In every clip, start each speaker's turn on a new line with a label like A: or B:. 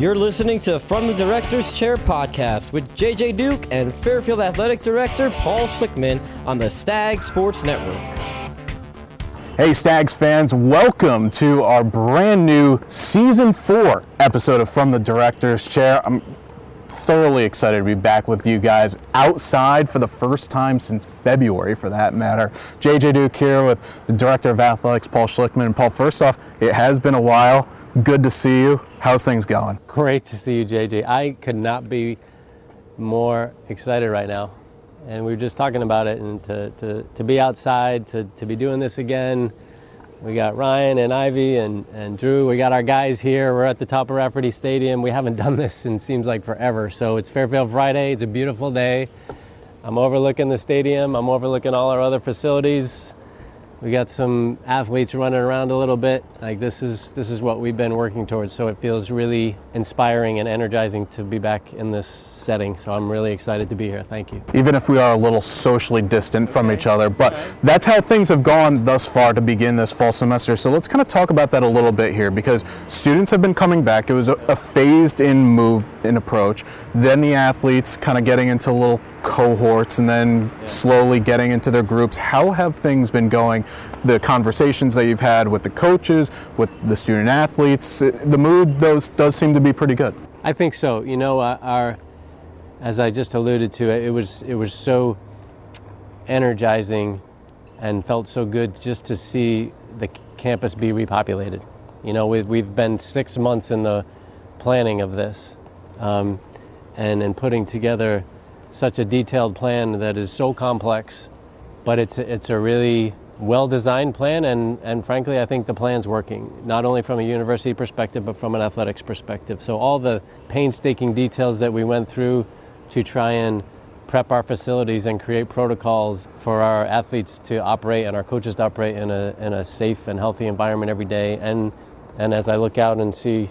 A: You're listening to From the Director's Chair podcast with JJ Duke and Fairfield Athletic Director Paul Schlickman on the Stag Sports Network.
B: Hey, Stags fans, welcome to our brand new season four episode of From the Director's Chair. I'm thoroughly excited to be back with you guys outside for the first time since February, for that matter. JJ Duke here with the Director of Athletics, Paul Schlickman. And Paul, first off, it has been a while. Good to see you. How's things going?
C: Great to see you, JJ. I could not be more excited right now. And we were just talking about it, and to, to, to be outside, to, to be doing this again. We got Ryan and Ivy and, and Drew. We got our guys here. We're at the top of Rafferty Stadium. We haven't done this in seems like forever. So it's Fairfield Friday. It's a beautiful day. I'm overlooking the stadium. I'm overlooking all our other facilities. We got some athletes running around a little bit. Like this is this is what we've been working towards. So it feels really inspiring and energizing to be back in this setting. So I'm really excited to be here. Thank you.
B: Even if we are a little socially distant from each other, but that's how things have gone thus far to begin this fall semester. So let's kind of talk about that a little bit here because students have been coming back. It was a, a phased in move in approach. Then the athletes kind of getting into a little cohorts and then slowly getting into their groups. How have things been going? The conversations that you've had with the coaches, with the student athletes, the mood those does seem to be pretty good.
C: I think so. You know, uh, our as I just alluded to, it was it was so energizing and felt so good just to see the campus be repopulated. You know, we've, we've been six months in the planning of this um, and in putting together such a detailed plan that is so complex, but it's, it's a really well designed plan, and, and frankly, I think the plan's working, not only from a university perspective, but from an athletics perspective. So, all the painstaking details that we went through to try and prep our facilities and create protocols for our athletes to operate and our coaches to operate in a, in a safe and healthy environment every day. And, and as I look out and see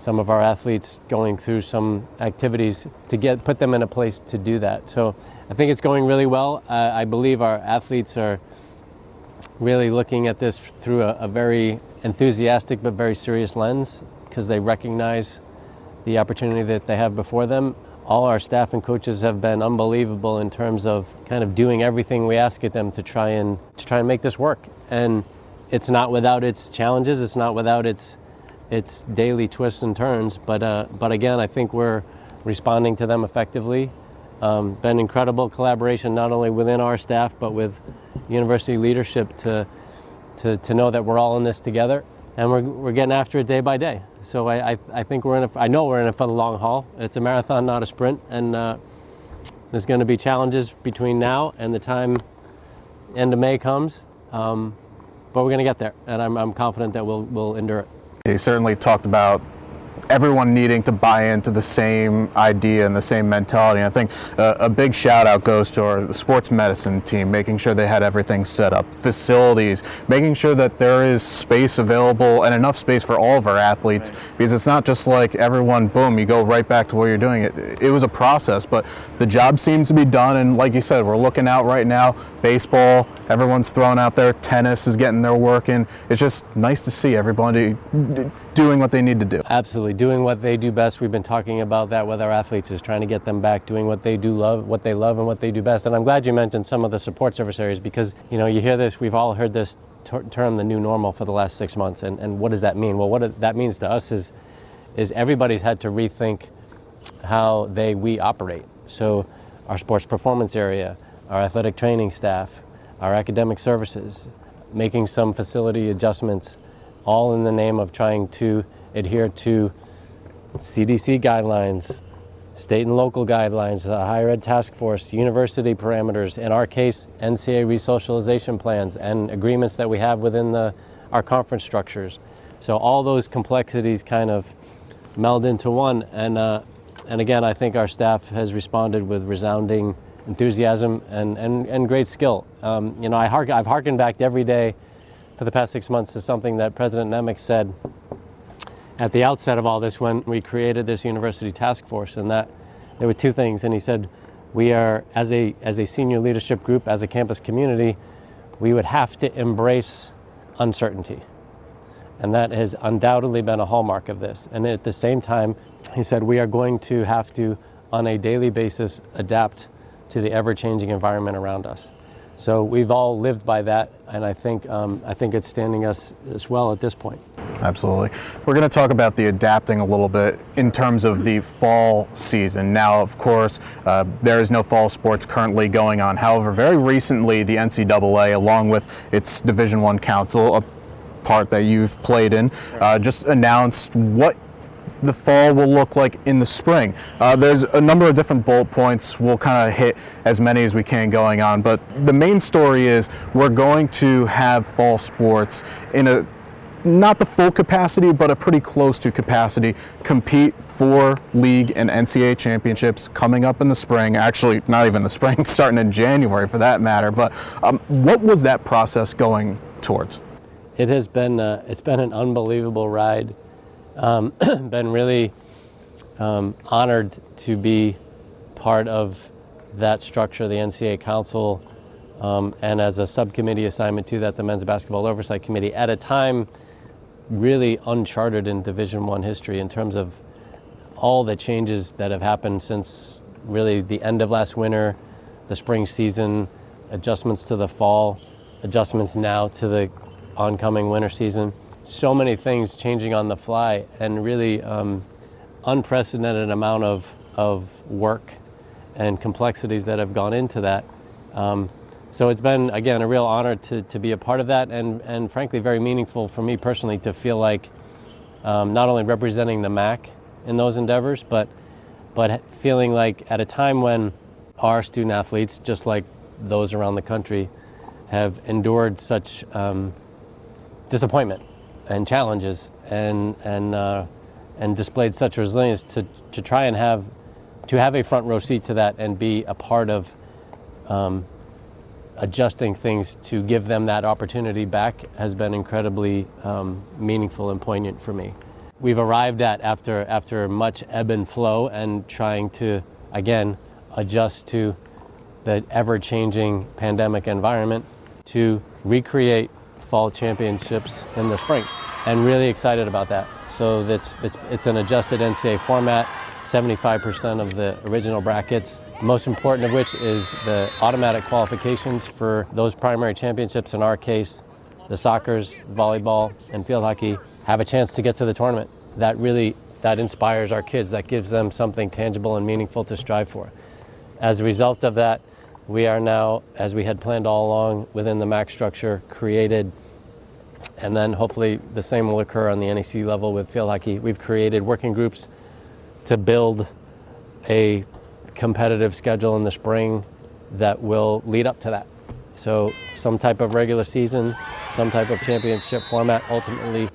C: some of our athletes going through some activities to get put them in a place to do that. So I think it's going really well. Uh, I believe our athletes are really looking at this through a, a very enthusiastic but very serious lens because they recognize the opportunity that they have before them. All our staff and coaches have been unbelievable in terms of kind of doing everything we ask of them to try and to try and make this work. And it's not without its challenges. It's not without its its daily twists and turns. But uh, but again, I think we're responding to them effectively. Um, been incredible collaboration not only within our staff but with university leadership to to, to know that we're all in this together and we're, we're getting after it day by day. So I, I, I think we're in a, I know we're in it for the long haul. It's a marathon, not a sprint, and uh, there's going to be challenges between now and the time end of May comes. Um, but we're going to get there, and I'm, I'm confident that we'll, we'll endure it.
B: He certainly talked about everyone needing to buy into the same idea and the same mentality. And I think uh, a big shout out goes to our sports medicine team, making sure they had everything set up, facilities, making sure that there is space available and enough space for all of our athletes. Right. Because it's not just like everyone, boom, you go right back to where you're doing it. It was a process, but the job seems to be done. And like you said, we're looking out right now. Baseball, everyone's thrown out there. Tennis is getting their work in. It's just nice to see everybody doing what they need to do.
C: Absolutely, doing what they do best. We've been talking about that with our athletes, is trying to get them back doing what they do love, what they love, and what they do best. And I'm glad you mentioned some of the support service areas because you know you hear this. We've all heard this ter- term, the new normal, for the last six months. And, and what does that mean? Well, what it, that means to us is is everybody's had to rethink how they we operate. So our sports performance area, our athletic training staff, our academic services, making some facility adjustments all in the name of trying to adhere to CDC guidelines, state and local guidelines, the higher ed task force, university parameters, in our case, NCAA resocialization plans and agreements that we have within the, our conference structures. So all those complexities kind of meld into one. And, uh, and again, I think our staff has responded with resounding enthusiasm and, and, and great skill. Um, you know, I hark, I've harkened back every day for the past six months to something that President Nemec said at the outset of all this when we created this university task force, and that there were two things. And he said, we are, as a, as a senior leadership group, as a campus community, we would have to embrace uncertainty. And that has undoubtedly been a hallmark of this. And at the same time, he said, we are going to have to, on a daily basis, adapt to the ever changing environment around us. So we've all lived by that, and I think, um, I think it's standing us as well at this point.
B: Absolutely. We're going to talk about the adapting a little bit in terms of the fall season. Now, of course, uh, there is no fall sports currently going on. However, very recently, the NCAA, along with its Division One Council, a part that you've played in, uh, just announced what the fall will look like in the spring. Uh, there's a number of different bullet points. We'll kind of hit as many as we can going on, but the main story is we're going to have fall sports in a not the full capacity, but a pretty close to capacity, compete for league and NCAA championships coming up in the spring. Actually, not even the spring, starting in January for that matter. But um, what was that process going towards?
C: It has been uh, it's been an unbelievable ride. Um, been really um, honored to be part of that structure, the NCAA Council, um, and as a subcommittee assignment to that, the Men's Basketball Oversight Committee, at a time really uncharted in Division One history in terms of all the changes that have happened since really the end of last winter, the spring season, adjustments to the fall, adjustments now to the oncoming winter season. So many things changing on the fly, and really um, unprecedented amount of, of work and complexities that have gone into that. Um, so it's been, again, a real honor to, to be a part of that and, and frankly, very meaningful for me personally to feel like um, not only representing the MAAC in those endeavors, but, but feeling like at a time when our student athletes, just like those around the country, have endured such um, disappointment and challenges and, and, uh, and displayed such resilience to, to try and have, to have a front row seat to that and be a part of um, adjusting things to give them that opportunity back has been incredibly um, meaningful and poignant for me. We've arrived at after after much ebb and flow and trying to again adjust to the ever-changing pandemic environment to recreate fall championships in the spring and really excited about that. So it's it's it's an adjusted NCAA format, 75% of the original brackets most important of which is the automatic qualifications for those primary championships. In our case, the soccer's, volleyball, and field hockey have a chance to get to the tournament. That really that inspires our kids. That gives them something tangible and meaningful to strive for. As a result of that, we are now, as we had planned all along within the MAAC structure, created, and then hopefully the same will occur on the NEC level with field hockey. We've created working groups to build a competitive schedule in the spring that will lead up to that. So, some type of regular season, some type of championship format, ultimately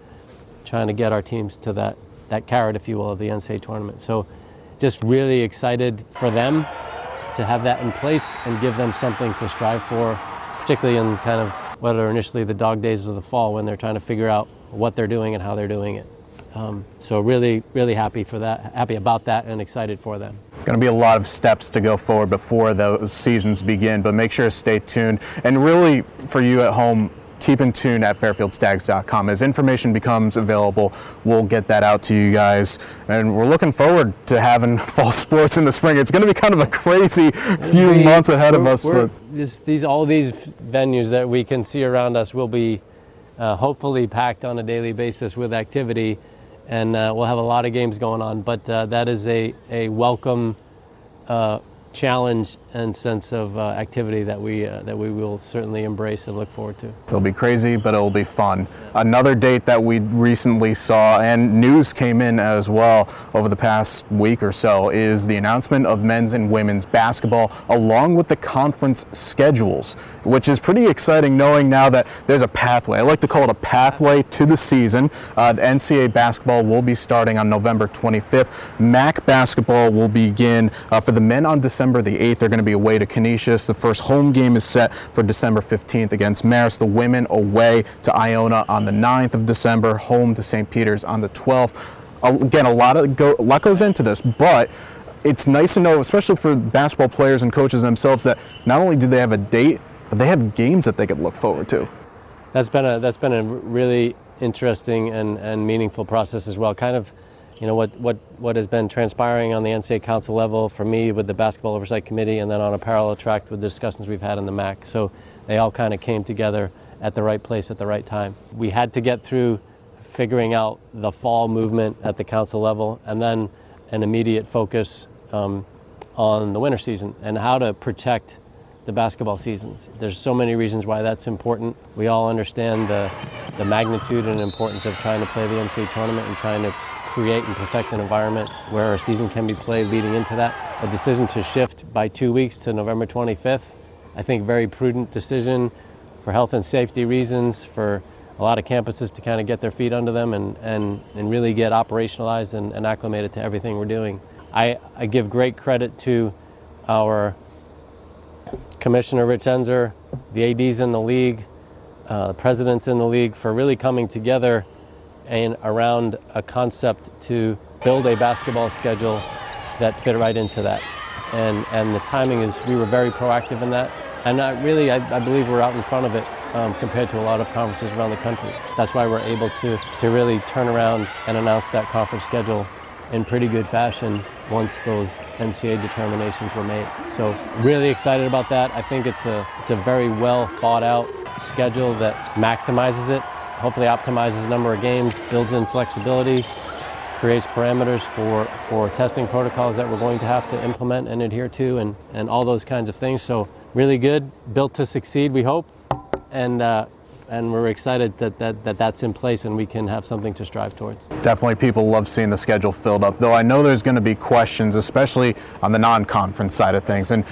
C: trying to get our teams to that, that carrot, if you will, of the NCAA tournament. So, just really excited for them to have that in place and give them something to strive for, particularly in kind of what are initially the dog days of the fall when they're trying to figure out what they're doing and how they're doing it. Um, so really, really happy for that, happy about that, and excited for them.
B: Going to be a lot of steps to go forward before those seasons begin, but make sure to stay tuned. And really, for you at home, keep in tune at fairfieldstags.com. As information becomes available, we'll get that out to you guys. And we're looking forward to having fall sports in the spring. It's going to be kind of a crazy few we, months ahead of us.
C: For this, these all these venues that we can see around us will be uh, hopefully packed on a daily basis with activity and uh, we'll have a lot of games going on. But uh, that is a, a welcome uh, challenge and sense of uh, activity that we uh, that we will certainly embrace and look forward to.
B: It'll be crazy, but it'll be fun. Another date that we recently saw and news came in as well over the past week or so is the announcement of men's and women's basketball along with the conference schedules, which is pretty exciting knowing now that there's a pathway. I like to call it a pathway to the season. Uh, the NCAA basketball will be starting on November 25th. MAAC basketball will begin uh, for the men on December the 8th, they're going to be away to Canisius. The first home game is set for December 15th against Marist. The women away to Iona on the 9th of December, home to St. Peter's on the 12th. Again, a lot of go, a lot goes into this, but it's nice to know, especially for basketball players and coaches themselves, that not only do they have a date, but they have games that they could look forward to.
C: That's been a that's been a really interesting and, and meaningful process as well. Kind of, you know, what, what, what has been transpiring on the NCAA council level for me with the Basketball Oversight Committee, and then on a parallel track with the discussions we've had in the MAAC. So they all kind of came together at the right place at the right time. We had to get through figuring out the fall movement at the council level, and then an immediate focus um, on the winter season and how to protect the basketball seasons. There's so many reasons why that's important. We all understand the, the magnitude and importance of trying to play the NCAA tournament and trying to create and protect an environment where a season can be played leading into that. A decision to shift by two weeks to November 25th, I think very prudent decision for health and safety reasons, for a lot of campuses to kind of get their feet under them and, and, and really get operationalized and, and acclimated to everything we're doing. I, I give great credit to our Commissioner Rich Ensor, the ADs in the league, uh, presidents in the league for really coming together and around a concept to build a basketball schedule that fit right into that. And, and the timing is, we were very proactive in that. And I really, I, I believe we're out in front of it um, compared to a lot of conferences around the country. That's why we're able to, to really turn around and announce that conference schedule in pretty good fashion once those NCAA determinations were made. So really excited about that. I think it's a it's a very well thought out schedule that maximizes it, hopefully optimizes the number of games, builds in flexibility, creates parameters for, for testing protocols that we're going to have to implement and adhere to and, and all those kinds of things. So really good, built to succeed, we hope. And uh, and we're excited that, that, that that's in place and we can have something to strive towards.
B: Definitely people love seeing the schedule filled up, though I know there's going to be questions, especially on the non-conference side of things. And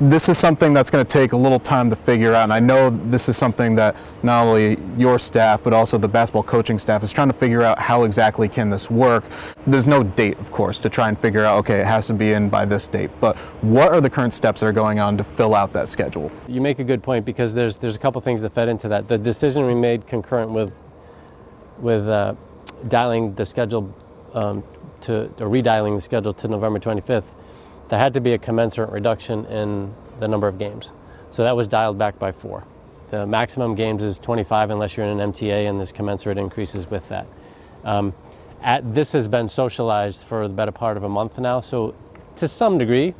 B: this is something that's going to take a little time to figure out. And I know this is something that not only your staff, but also the basketball coaching staff is trying to figure out how exactly can this work. There's no date, of course, to try and figure out, okay, it has to be in by this date. But what are the current steps that are going on to fill out that schedule?
C: You make a good point because there's, there's a couple things that fed into that. The decision we made concurrent with, with uh, dialing the schedule um, to, or redialing the schedule to November 25th there had to be a commensurate reduction in the number of games. So that was dialed back by four. The maximum games is 25 unless you're in an MTA, and there's commensurate increases with that. Um, at, this has been socialized for the better part of a month now, so to some degree,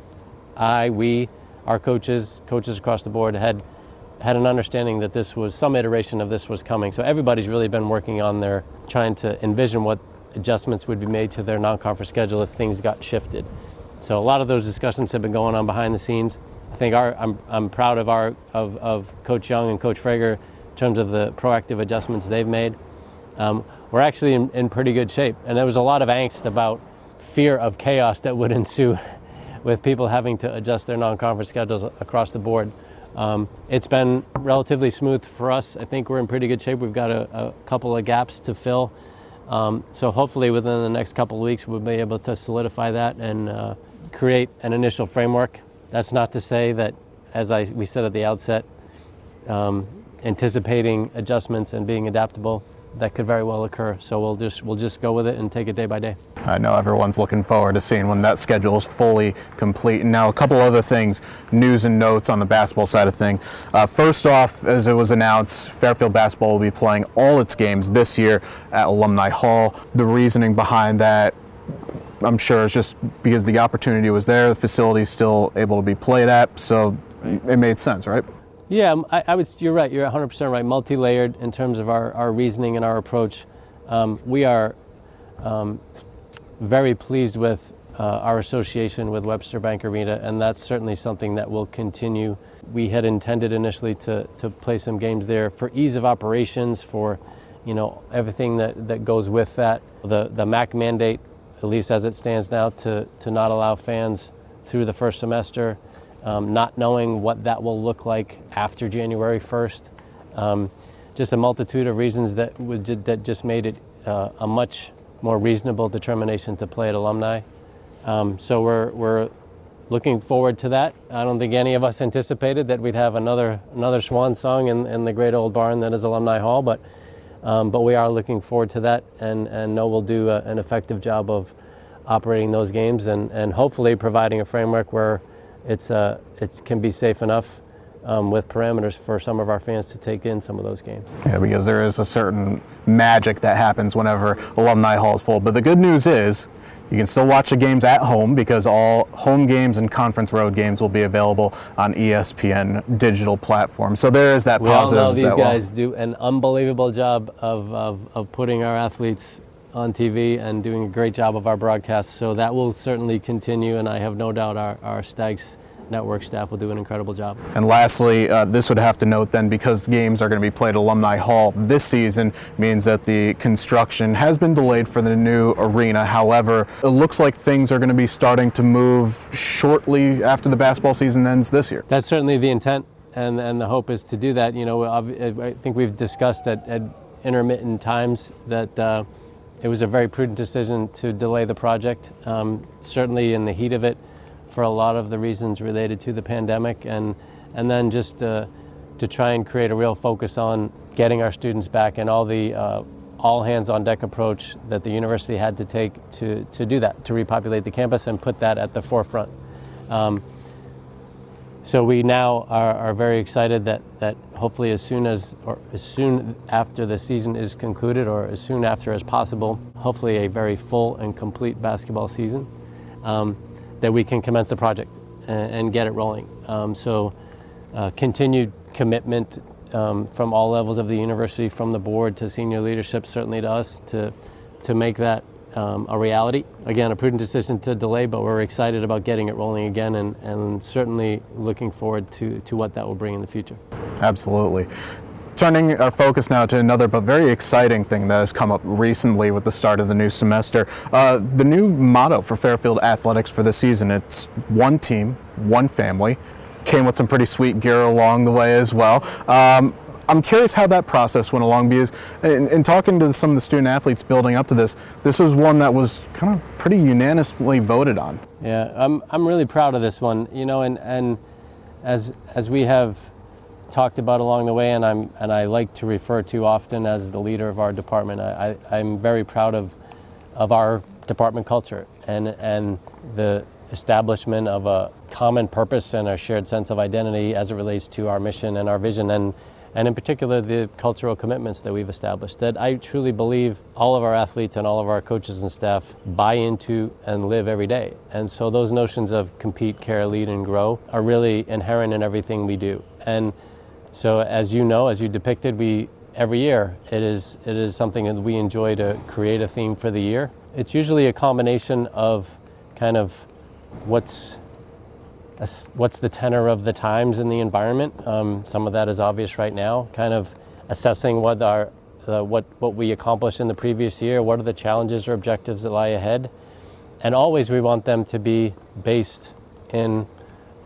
C: I, we, our coaches, coaches across the board had had an understanding that this was some iteration of this was coming. So everybody's really been working on their trying to envision what adjustments would be made to their non-conference schedule if things got shifted. So a lot of those discussions have been going on behind the scenes. I think our, I'm, I'm proud of, our, of, of Coach Young and Coach Frager in terms of the proactive adjustments they've made. Um, we're actually in, in pretty good shape. And there was a lot of angst about fear of chaos that would ensue with people having to adjust their non-conference schedules across the board. Um, it's been relatively smooth for us. I think we're in pretty good shape. We've got a, a couple of gaps to fill. Um, so hopefully within the next couple of weeks we'll be able to solidify that and uh, create an initial framework. That's not to say that, as I, we said at the outset, um, anticipating adjustments and being adaptable that could very well occur. So we'll just we'll just go with it and take it day by day.
B: I know everyone's looking forward to seeing when that schedule is fully complete. And now a couple other things, news and notes on the basketball side of thing. Uh, first off, as it was announced, Fairfield basketball will be playing all its games this year at Alumni Hall. The reasoning behind that I'm sure it's just because the opportunity was there, the facility is still able to be played at, so it made sense, right?
C: Yeah, I, I, would. You're right. You're 100% right. Multi-layered in terms of our, our reasoning and our approach. Um, we are um, very pleased with uh, our association with Webster Bank Arena, and that's certainly something that will continue. We had intended initially to, to play some games there for ease of operations, for you know everything that, that goes with that. The the MAAC mandate, at least as it stands now, to to not allow fans through the first semester um, not knowing what that will look like after January 1st. Um, just a multitude of reasons that would that just made it uh, a much more reasonable determination to play at alumni. Um, so we're we're looking forward to that. I don't think any of us anticipated that we'd have another another swan song in, in the great old barn that is Alumni Hall, but um, but we are looking forward to that, and and know we'll do a, an effective job of operating those games and and hopefully providing a framework where it's uh, it can be safe enough um, with parameters for some of our fans to take in some of those games.
B: Yeah, because there is a certain magic that happens whenever Alumni Hall is full. But the good news is you can still watch the games at home because all home games and conference road games will be available on ESPN digital platform. So there is that
C: We
B: positive.
C: all know these guys do an unbelievable job of, of, of putting our athletes on TV and doing a great job of our broadcasts. So that will certainly continue, and I have no doubt our, our Stags network staff will do an incredible job.
B: And lastly, uh, this would have to note then because games are going to be played at Alumni Hall this season means that the construction has been delayed for the new arena. However, it looks like things are going to be starting to move shortly after the basketball season ends this year.
C: That's certainly the intent, and, and the hope is to do that. You know, I think we've discussed at, at intermittent times that uh, it was a very prudent decision to delay the project. Um, certainly, in the heat of it, for a lot of the reasons related to the pandemic, and and then just uh, to try and create a real focus on getting our students back and all the uh, all hands on deck approach that the university had to take to, to do that, to repopulate the campus and put that at the forefront. Um, so we now are, are very excited that, that hopefully as soon as or as soon after the season is concluded or as soon after as possible, hopefully a very full and complete basketball season, um, that we can commence the project and, and get it rolling. Um, so uh, continued commitment um, from all levels of the university, from the board to senior leadership, certainly to us, to, to make that um, a reality. Again, a prudent decision to delay, but we're excited about getting it rolling again and, and certainly looking forward to, to what that will bring in the future.
B: Absolutely. Turning our focus now to another but very exciting thing that has come up recently with the start of the new semester. Uh, the new motto for Fairfield Athletics for the season it's one team, one family. Came with some pretty sweet gear along the way as well. Um, I'm curious how that process went along because in, in talking to some of the student athletes building up to this, this was one that was kind of pretty unanimously voted on.
C: Yeah, I'm, I'm really proud of this one, you know, and, and as, as we have talked about along the way, and, I'm, and I like to refer to often as the leader of our department, I, I, I'm very proud of, of our department culture and, and the establishment of a common purpose and a shared sense of identity as it relates to our mission and our vision. And, and in particular the cultural commitments that we've established that I truly believe all of our athletes and all of our coaches and staff buy into and live every day. And so those notions of compete, care, lead, and grow are really inherent in everything we do. And so as you know, as you depicted, we every year it is it is something that we enjoy to create a theme for the year. It's usually a combination of kind of what's what's the tenor of the times in the environment. Um, some of that is obvious right now. Kind of assessing what our uh, what what we accomplished in the previous year. What are the challenges or objectives that lie ahead? And always we want them to be based in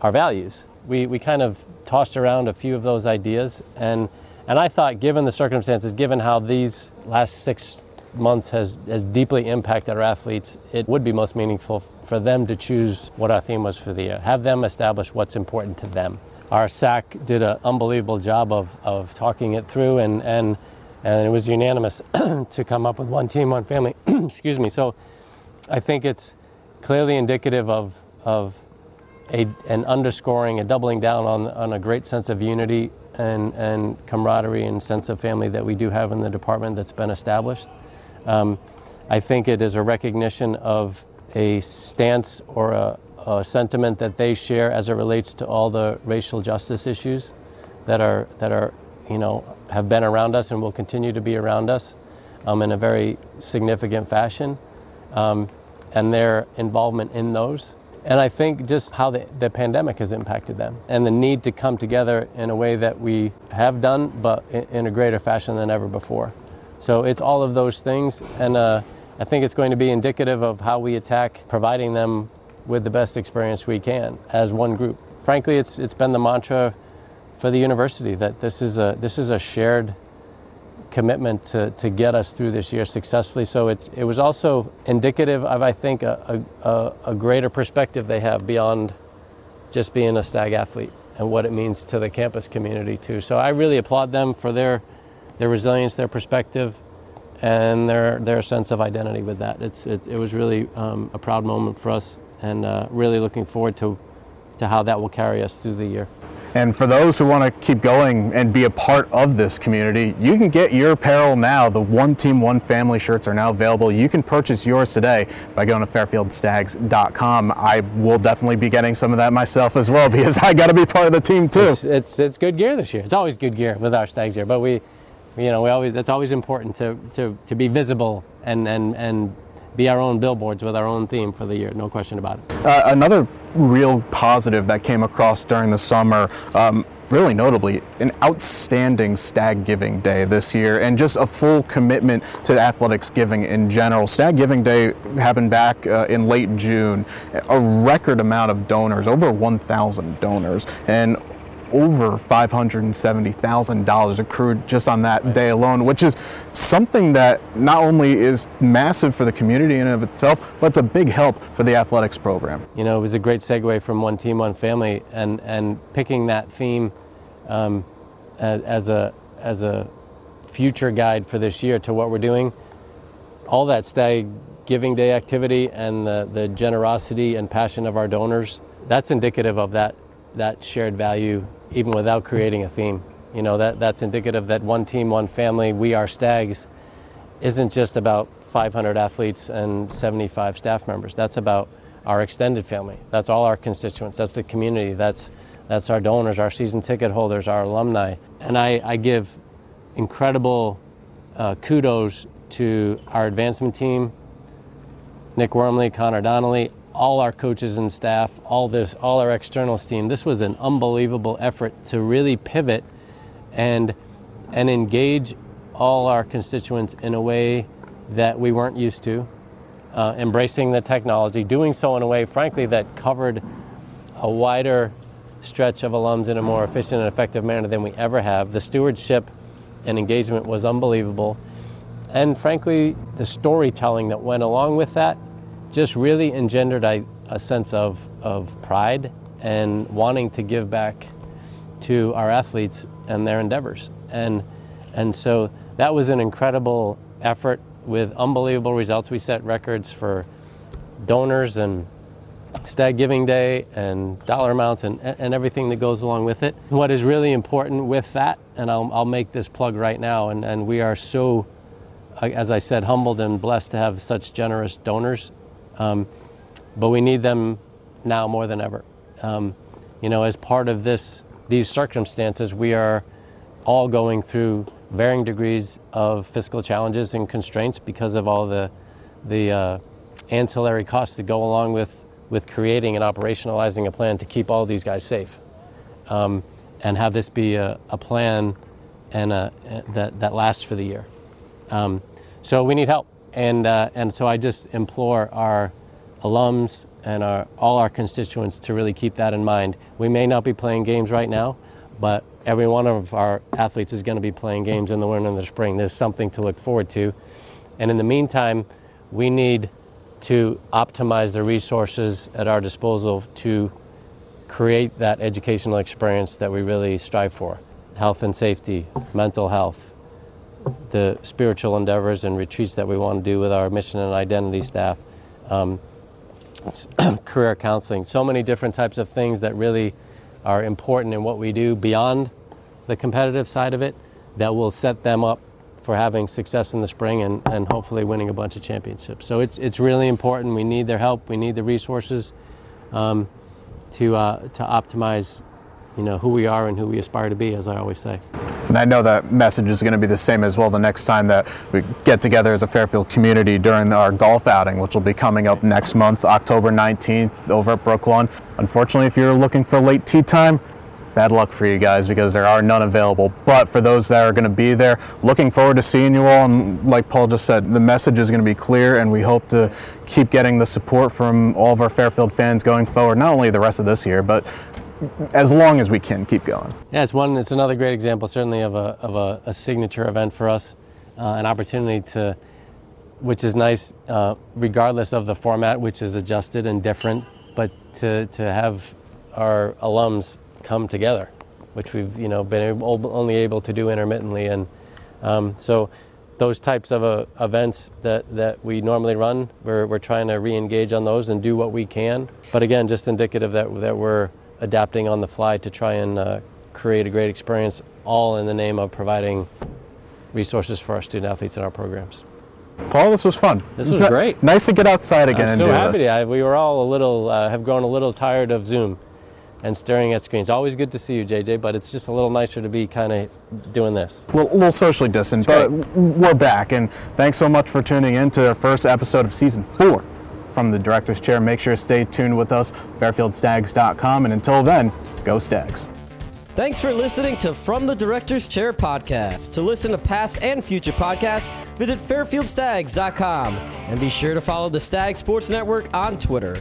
C: our values. We we kind of tossed around a few of those ideas and. And I thought, given the circumstances, given how these last six months has, has deeply impacted our athletes, it would be most meaningful f- for them to choose what our theme was for the year. Have them establish what's important to them. Our SAAC did an unbelievable job of, of talking it through, and, and, and it was unanimous to come up with one team, one family. Excuse me. So I think it's clearly indicative of, of a, an underscoring, a doubling down on, on a great sense of unity and, and camaraderie and sense of family that we do have in the department that's been established. Um, I think it is a recognition of a stance or a, a sentiment that they share as it relates to all the racial justice issues that are that are you know have been around us and will continue to be around us um, in a very significant fashion, um, and their involvement in those. And I think just how the, the pandemic has impacted them and the need to come together in a way that we have done, but in, a greater fashion than ever before. So it's all of those things, and uh, I think it's going to be indicative of how we attack providing them with the best experience we can as one group. Frankly, it's, it's been the mantra for the university that this is a, this is a shared commitment to, to get us through this year successfully. So it's, it was also indicative of, I think, a, a, a greater perspective they have beyond just being a stag athlete and what it means to the campus community too. So I really applaud them for their, their resilience, their perspective, and their, their sense of identity with that. It's, it, it was really um, a proud moment for us and uh, really looking forward to, to how that will carry us through the year.
B: And for those who want to keep going and be a part of this community, you can get your apparel now. The One Team, One Family shirts are now available. You can purchase yours today by going to fairfieldstags.com. I will definitely be getting some of that myself as well because I got to be part of the team too.
C: It's, it's, it's good gear this year. It's always good gear with our Stags here, but we, you know, we always that's always important to, to, to be visible and, and, and be our own billboards with our own theme for the year. No question about it.
B: Uh, another real positive that came across during the summer. Um, really notably, an outstanding stag giving day this year and just a full commitment to athletics giving in general. Stag giving day happened back uh, in late June. A record amount of donors, over 1,000 donors, and over $570,000 accrued just on that day alone, which is something that not only is massive for the community in and of itself, but it's a big help for the athletics program.
C: You know, it was a great segue from One Team, One Family, and, and picking that theme um, as, a, as a future guide for this year to what we're doing. All that stag giving day activity and the, the generosity and passion of our donors, that's indicative of that, that shared value even without creating a theme. You know, that, that's indicative that one team, one family, we are Stags, isn't just about 500 athletes and 75 staff members. That's about our extended family. That's all our constituents. That's the community. That's, that's our donors, our season ticket holders, our alumni. And I, I give incredible uh, kudos to our advancement team, Nick Wormley, Connor Donnelly, all our coaches and staff, all this, all our external team. This was an unbelievable effort to really pivot and and engage all our constituents in a way that we weren't used to, uh, embracing the technology, doing so in a way, frankly, that covered a wider stretch of alums in a more efficient and effective manner than we ever have. The stewardship and engagement was unbelievable. And frankly, the storytelling that went along with that just really engendered a, a sense of, of pride and wanting to give back to our athletes and their endeavors. And, and so that was an incredible effort with unbelievable results. We set records for donors and Stag Giving Day and dollar amounts and, and everything that goes along with it. What is really important with that, and I'll, I'll make this plug right now, and, and we are so, uh, as I said, humbled and blessed to have such generous donors um, but we need them now more than ever. Um, you know, as part of this, these circumstances, we are all going through varying degrees of fiscal challenges and constraints because of all the, the uh, ancillary costs that go along with, with creating and operationalizing a plan to keep all these guys safe. Um, and have this be a, a plan and a, that, that lasts for the year. Um, so we need help. And, uh, and so I just implore our alums and our, all our constituents to really keep that in mind. We may not be playing games right now, but every one of our athletes is going to be playing games in the winter and the spring. There's something to look forward to. And in the meantime, we need to optimize the resources at our disposal to create that educational experience that we really strive for health and safety, mental health, the spiritual endeavors and retreats that we want to do with our mission and identity staff, um, career counseling, so many different types of things that really are important in what we do beyond the competitive side of it that will set them up for having success in the spring and, and hopefully winning a bunch of championships. So it's, it's really important. We need their help. We need the resources um, to, uh, to optimize you know, who we are and who we aspire to be, as I always say.
B: And I know that message is going to be the same as well the next time that we get together as a Fairfield community during our golf outing, which will be coming up next month, October 19th, over at Brooklawn. Unfortunately, if you're looking for late tee time, bad luck for you guys because there are none available. But for those that are going to be there, looking forward to seeing you all. And like Paul just said, the message is going to be clear, and we hope to keep getting the support from all of our Fairfield fans going forward, not only the rest of this year, but as long as we can keep going.
C: Yeah, it's one. It's another great example, certainly of a of a, a signature event for us, uh, an opportunity to, which is nice, uh, regardless of the format, which is adjusted and different, but to to have our alums come together, which we've you know been able, only able to do intermittently, and um, so those types of uh, events that, that we normally run, we're, we're trying to re-engage on those and do what we can. But again, just indicative that, that we're adapting on the fly to try and uh, create a great experience, all in the name of providing resources for our student athletes in our programs.
B: Paul, this was fun.
C: This was
B: It's
C: great.
B: Nice to get outside again
C: I'm
B: and
C: so
B: do
C: happy. I, we were all a little, uh, have grown a little tired of Zoom and staring at screens. Always good to see you, JJ, but it's just a little nicer to be kind of doing this.
B: Well, a little socially distant, but we're back. And thanks so much for tuning in to our first episode of season four from the director's chair. Make sure to stay tuned with us, fairfieldstags.com. And until then, go Stags.
A: Thanks for listening to From the Director's Chair podcast. To listen to past and future podcasts, visit fairfieldstags.com and be sure to follow the Stag Sports Network on Twitter.